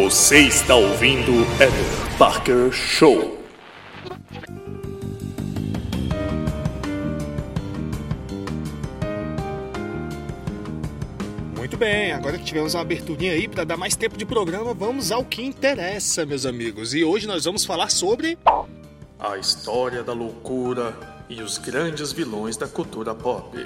Você está ouvindo Eder Parker Show. Muito bem, agora que tivemos uma aberturinha aí para dar mais tempo de programa, vamos ao que interessa, meus amigos. E hoje nós vamos falar sobre a história da loucura e os grandes vilões da cultura pop.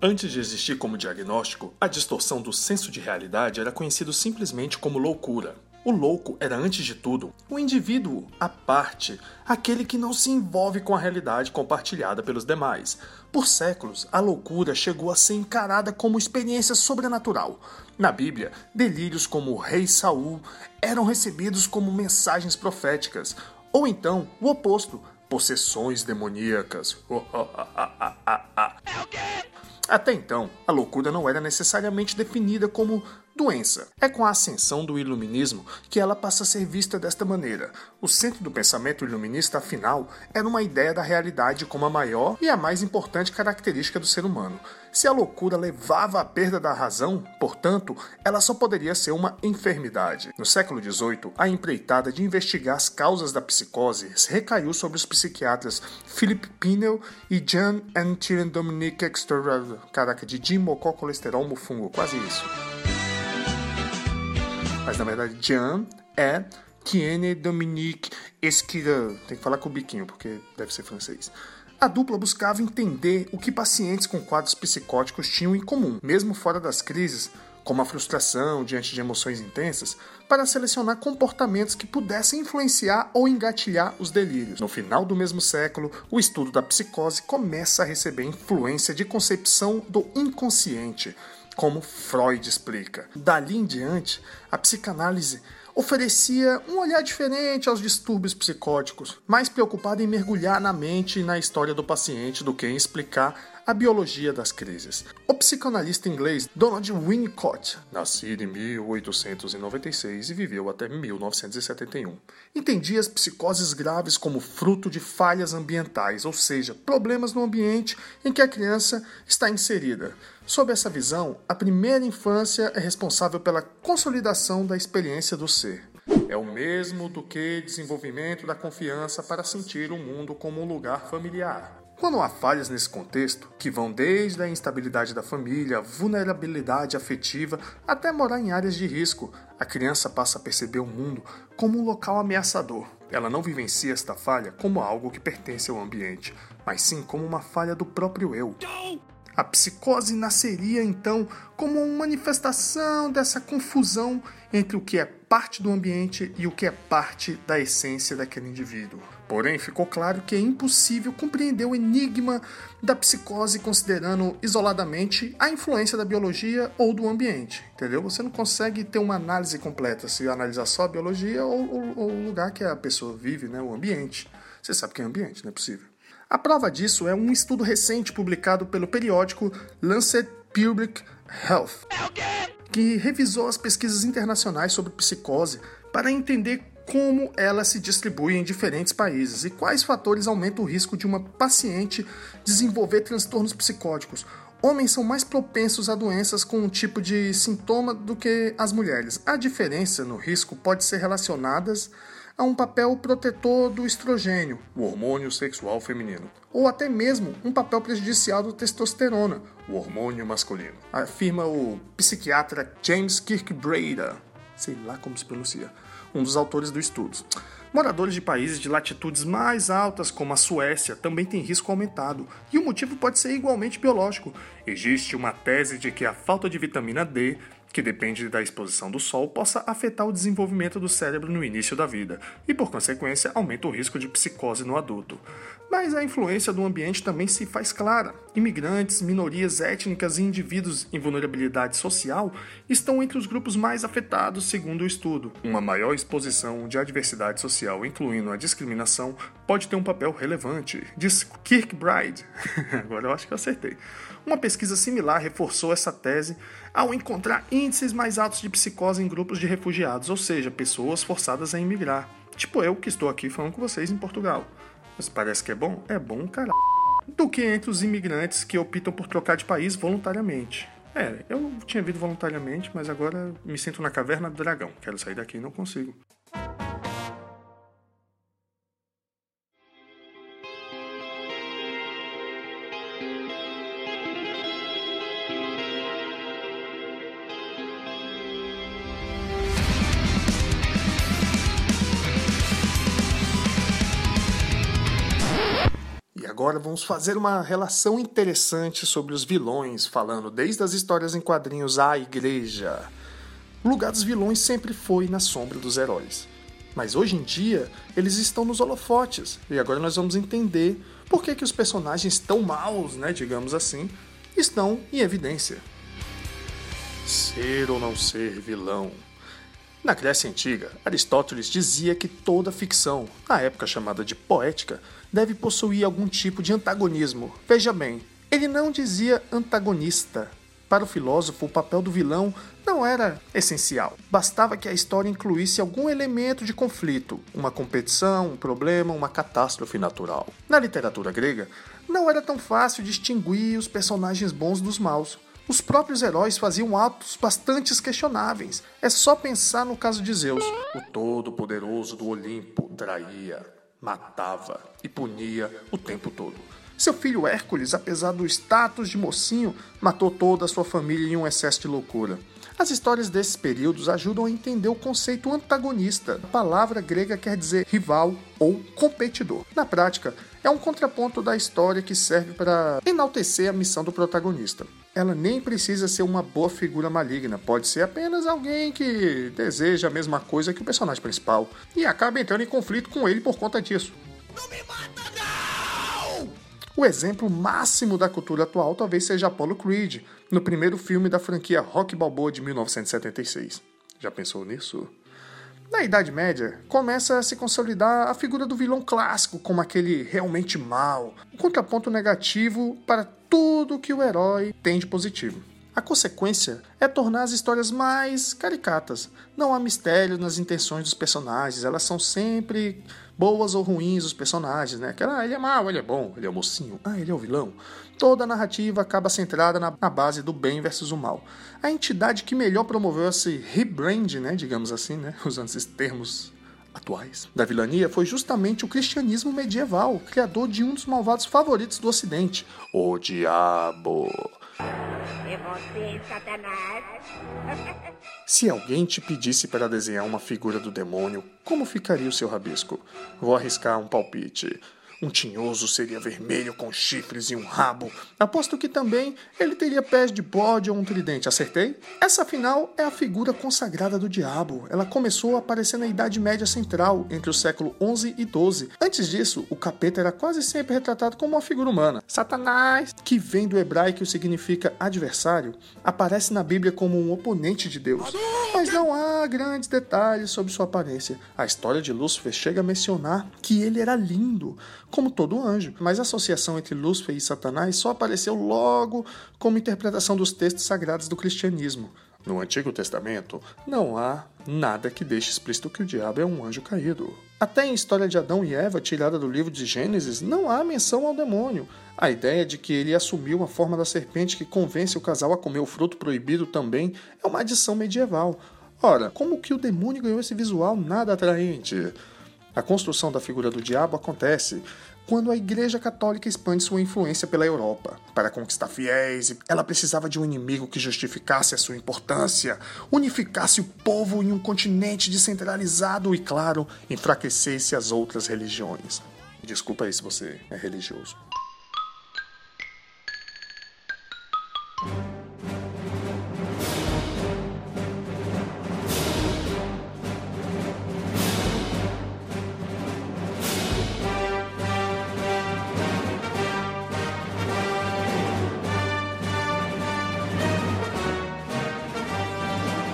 Antes de existir como diagnóstico, a distorção do senso de realidade era conhecido simplesmente como loucura. O louco era, antes de tudo, um indivíduo à parte, aquele que não se envolve com a realidade compartilhada pelos demais. Por séculos, a loucura chegou a ser encarada como experiência sobrenatural. Na Bíblia, delírios como o rei Saul eram recebidos como mensagens proféticas, ou então o oposto, possessões demoníacas. Até então, a loucura não era necessariamente definida como doença. É com a ascensão do iluminismo que ela passa a ser vista desta maneira. O centro do pensamento iluminista, afinal, era uma ideia da realidade como a maior e a mais importante característica do ser humano. Se a loucura levava à perda da razão, portanto, ela só poderia ser uma enfermidade. No século XVIII, a empreitada de investigar as causas da psicose recaiu sobre os psiquiatras Philip Pinel e Jean Antiren Dominique Extra... Caraca, de dimocó-colesterol mufungo, quase isso mas na verdade Jean é Tiene Dominique Esquira. Tem que falar com o biquinho, porque deve ser francês. A dupla buscava entender o que pacientes com quadros psicóticos tinham em comum, mesmo fora das crises, como a frustração diante de emoções intensas, para selecionar comportamentos que pudessem influenciar ou engatilhar os delírios. No final do mesmo século, o estudo da psicose começa a receber influência de concepção do inconsciente, como Freud explica. Dali em diante, a psicanálise oferecia um olhar diferente aos distúrbios psicóticos, mais preocupada em mergulhar na mente e na história do paciente do que em explicar a biologia das crises. O psicanalista inglês Donald Winnicott, nascido em 1896 e viveu até 1971, entendia as psicoses graves como fruto de falhas ambientais, ou seja, problemas no ambiente em que a criança está inserida. Sob essa visão, a primeira infância é responsável pela consolidação da experiência do ser. É o mesmo do que desenvolvimento da confiança para sentir o mundo como um lugar familiar. Quando há falhas nesse contexto, que vão desde a instabilidade da família, vulnerabilidade afetiva, até morar em áreas de risco, a criança passa a perceber o mundo como um local ameaçador. Ela não vivencia esta falha como algo que pertence ao ambiente, mas sim como uma falha do próprio eu. A psicose nasceria então como uma manifestação dessa confusão entre o que é parte do ambiente e o que é parte da essência daquele indivíduo. Porém, ficou claro que é impossível compreender o enigma da psicose considerando isoladamente a influência da biologia ou do ambiente, entendeu? Você não consegue ter uma análise completa se analisar só a biologia ou, ou, ou o lugar que a pessoa vive, né? o ambiente. Você sabe que é ambiente, não é possível. A prova disso é um estudo recente publicado pelo periódico Lancet Public Health, que revisou as pesquisas internacionais sobre psicose para entender como ela se distribui em diferentes países e quais fatores aumentam o risco de uma paciente desenvolver transtornos psicóticos. Homens são mais propensos a doenças com um tipo de sintoma do que as mulheres. A diferença no risco pode ser relacionada a um papel protetor do estrogênio, o hormônio sexual feminino, ou até mesmo um papel prejudicial da testosterona, o hormônio masculino, afirma o psiquiatra James Kirkbreder, sei lá como se pronuncia um dos autores do estudo. Moradores de países de latitudes mais altas, como a Suécia, também têm risco aumentado, e o motivo pode ser igualmente biológico. Existe uma tese de que a falta de vitamina D que depende da exposição do sol, possa afetar o desenvolvimento do cérebro no início da vida e, por consequência, aumenta o risco de psicose no adulto. Mas a influência do ambiente também se faz clara. Imigrantes, minorias étnicas e indivíduos em vulnerabilidade social estão entre os grupos mais afetados, segundo o estudo. Uma maior exposição de adversidade social, incluindo a discriminação, pode ter um papel relevante, diz Kirkbride. Agora eu acho que eu acertei. Uma pesquisa similar reforçou essa tese ao encontrar índices mais altos de psicose em grupos de refugiados, ou seja, pessoas forçadas a emigrar, tipo eu que estou aqui falando com vocês em Portugal. Mas parece que é bom? É bom, caralho. Do que entre os imigrantes que optam por trocar de país voluntariamente. É, eu tinha vindo voluntariamente, mas agora me sinto na caverna do dragão. Quero sair daqui e não consigo. Agora vamos fazer uma relação interessante sobre os vilões, falando desde as histórias em quadrinhos à igreja. O lugar dos vilões sempre foi na sombra dos heróis. Mas hoje em dia, eles estão nos holofotes, e agora nós vamos entender por que, que os personagens tão maus, né, digamos assim, estão em evidência. Ser ou não ser vilão? Na Grécia Antiga, Aristóteles dizia que toda ficção, na época chamada de poética, deve possuir algum tipo de antagonismo. Veja bem, ele não dizia antagonista. Para o filósofo, o papel do vilão não era essencial. Bastava que a história incluísse algum elemento de conflito, uma competição, um problema, uma catástrofe natural. Na literatura grega, não era tão fácil distinguir os personagens bons dos maus. Os próprios heróis faziam atos bastante questionáveis. É só pensar no caso de Zeus. O todo-poderoso do Olimpo traía matava e punia o tempo todo. Seu filho Hércules, apesar do status de mocinho, matou toda a sua família em um excesso de loucura. As histórias desses períodos ajudam a entender o conceito antagonista. A palavra grega quer dizer rival ou competidor. Na prática, é um contraponto da história que serve para enaltecer a missão do protagonista. Ela nem precisa ser uma boa figura maligna, pode ser apenas alguém que deseja a mesma coisa que o personagem principal e acaba entrando em conflito com ele por conta disso. Não me mata, não! O exemplo máximo da cultura atual talvez seja Apollo Creed, no primeiro filme da franquia Rock Balboa de 1976. Já pensou nisso? Na Idade Média, começa a se consolidar a figura do vilão clássico como aquele realmente mal, um contraponto negativo para tudo que o herói tem de positivo. A consequência é tornar as histórias mais caricatas. Não há mistério nas intenções dos personagens, elas são sempre boas ou ruins os personagens, né? Aquela, ah, ele é mau, ele é bom, ele é o mocinho, ah, ele é o vilão. Toda a narrativa acaba centrada na, na base do bem versus o mal. A entidade que melhor promoveu esse rebrand, né, digamos assim, né, usando esses termos atuais da vilania foi justamente o cristianismo medieval, criador de um dos malvados favoritos do Ocidente, o Diabo. É você, Satanás? Se alguém te pedisse para desenhar uma figura do demônio, como ficaria o seu rabisco? Vou arriscar um palpite. Um tinhoso seria vermelho com chifres e um rabo. Aposto que também ele teria pés de bode ou um tridente, acertei? Essa afinal é a figura consagrada do diabo. Ela começou a aparecer na Idade Média Central, entre o século 11 e 12. Antes disso, o capeta era quase sempre retratado como uma figura humana. Satanás, que vem do hebraico e significa adversário, aparece na Bíblia como um oponente de Deus. Mas não há grandes detalhes sobre sua aparência. A história de Lúcifer chega a mencionar que ele era lindo, como todo anjo. Mas a associação entre Lúcifer e Satanás só apareceu logo como interpretação dos textos sagrados do cristianismo. No Antigo Testamento, não há nada que deixe explícito que o diabo é um anjo caído. Até em História de Adão e Eva, tirada do livro de Gênesis, não há menção ao demônio. A ideia de que ele assumiu a forma da serpente que convence o casal a comer o fruto proibido também é uma adição medieval. Ora, como que o demônio ganhou esse visual nada atraente? A construção da figura do diabo acontece quando a Igreja Católica expande sua influência pela Europa. Para conquistar fiéis, ela precisava de um inimigo que justificasse a sua importância, unificasse o povo em um continente descentralizado e, claro, enfraquecesse as outras religiões. Desculpa aí se você é religioso.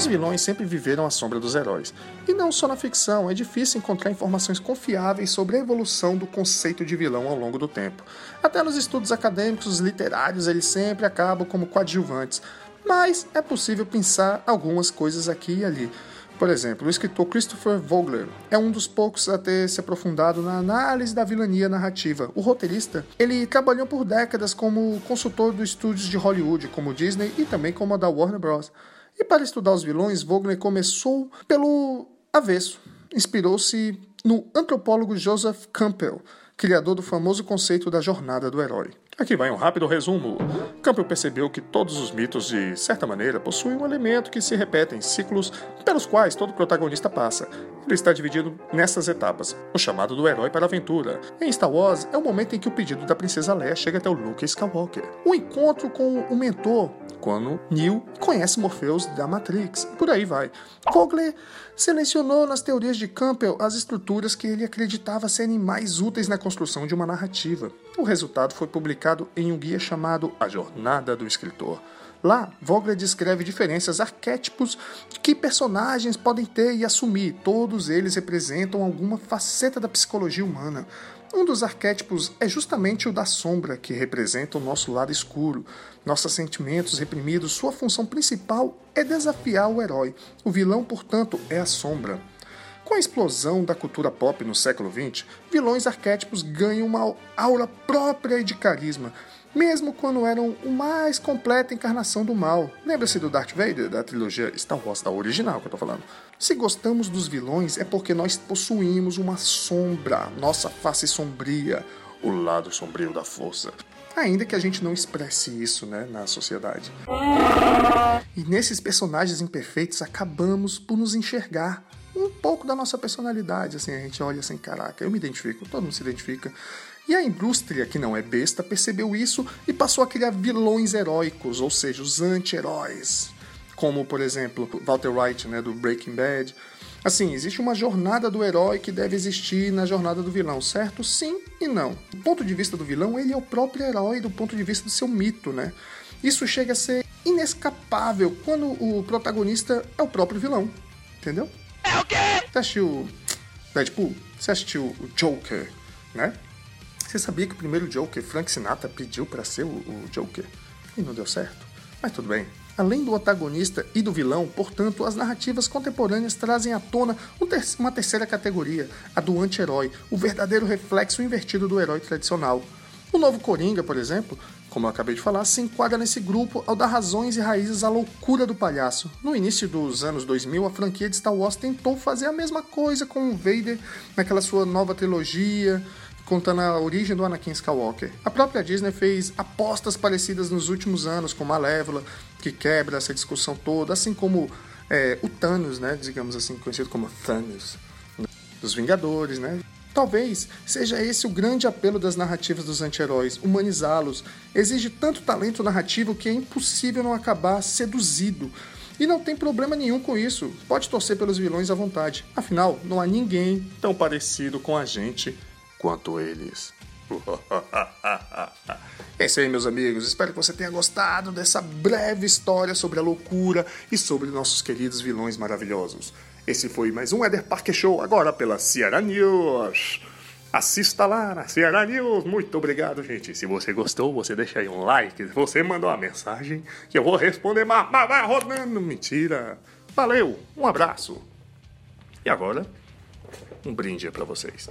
Os vilões sempre viveram à sombra dos heróis. E não só na ficção, é difícil encontrar informações confiáveis sobre a evolução do conceito de vilão ao longo do tempo. Até nos estudos acadêmicos literários eles sempre acabam como coadjuvantes, mas é possível pensar algumas coisas aqui e ali. Por exemplo, o escritor Christopher Vogler é um dos poucos a ter se aprofundado na análise da vilania narrativa. O roteirista, ele trabalhou por décadas como consultor dos estúdios de Hollywood, como Disney e também como a da Warner Bros. E para estudar os vilões, Vogler começou pelo avesso. Inspirou-se no antropólogo Joseph Campbell, criador do famoso conceito da jornada do herói. Aqui vai um rápido resumo. Campbell percebeu que todos os mitos, de certa maneira, possuem um elemento que se repete em ciclos pelos quais todo protagonista passa. Ele está dividido nessas etapas, o chamado do herói para a aventura. Em Star Wars, é o momento em que o pedido da princesa Leia chega até o Luke Skywalker. O encontro com o mentor, quando Neo conhece Morpheus da Matrix. Por aí vai. Vogler selecionou nas teorias de Campbell as estruturas que ele acreditava serem mais úteis na construção de uma narrativa. O resultado foi publicado em um guia chamado A Jornada do Escritor. Lá, Vogler descreve diferenças arquétipos que personagens podem ter e assumir. Todos eles representam alguma faceta da psicologia humana. Um dos arquétipos é justamente o da sombra, que representa o nosso lado escuro, nossos sentimentos reprimidos. Sua função principal é desafiar o herói. O vilão, portanto, é a sombra. Com a explosão da cultura pop no século XX, vilões arquétipos ganham uma aura própria e de carisma, mesmo quando eram o mais completa encarnação do mal. Lembra-se do Darth Vader, da trilogia Star Wars, da original que eu tô falando. Se gostamos dos vilões é porque nós possuímos uma sombra, nossa face sombria, o lado sombrio da força. Ainda que a gente não expresse isso né, na sociedade. E nesses personagens imperfeitos acabamos por nos enxergar um pouco da nossa personalidade. Assim, a gente olha assim, caraca, eu me identifico, todo mundo se identifica. E a indústria, que não é besta, percebeu isso e passou a criar vilões heróicos, ou seja, os anti-heróis. Como, por exemplo, Walter White, né, do Breaking Bad. Assim, existe uma jornada do herói que deve existir na jornada do vilão, certo? Sim e não. Do ponto de vista do vilão, ele é o próprio herói do ponto de vista do seu mito, né? Isso chega a ser inescapável quando o protagonista é o próprio vilão, entendeu? É o quê? Você assistiu Deadpool? Você assistiu o Joker, né? Você sabia que o primeiro Joker, Frank Sinatra, pediu para ser o, o Joker e não deu certo? Mas tudo bem. Além do antagonista e do vilão, portanto, as narrativas contemporâneas trazem à tona uma terceira categoria, a do anti-herói, o verdadeiro reflexo invertido do herói tradicional. O novo Coringa, por exemplo, como eu acabei de falar, se enquadra nesse grupo ao dar razões e raízes à loucura do palhaço. No início dos anos 2000, a franquia de Star Wars tentou fazer a mesma coisa com o Vader naquela sua nova trilogia, contando a origem do Anakin Skywalker. A própria Disney fez apostas parecidas nos últimos anos, com Malévola, que quebra essa discussão toda, assim como é, o Thanos, né, digamos assim, conhecido como Thanos, dos Vingadores, né? Talvez seja esse o grande apelo das narrativas dos anti-heróis, humanizá-los. Exige tanto talento narrativo que é impossível não acabar seduzido. E não tem problema nenhum com isso, pode torcer pelos vilões à vontade. Afinal, não há ninguém tão parecido com a gente quanto eles. É isso aí, meus amigos. Espero que você tenha gostado dessa breve história sobre a loucura e sobre nossos queridos vilões maravilhosos. Esse foi mais um Eder Parker Show, agora pela Ceará News. Assista lá na Ceará News. Muito obrigado, gente. Se você gostou, você deixa aí um like. Você mandou uma mensagem que eu vou responder, mas vai rodando. Mentira. Valeu, um abraço. E agora, um brinde para vocês.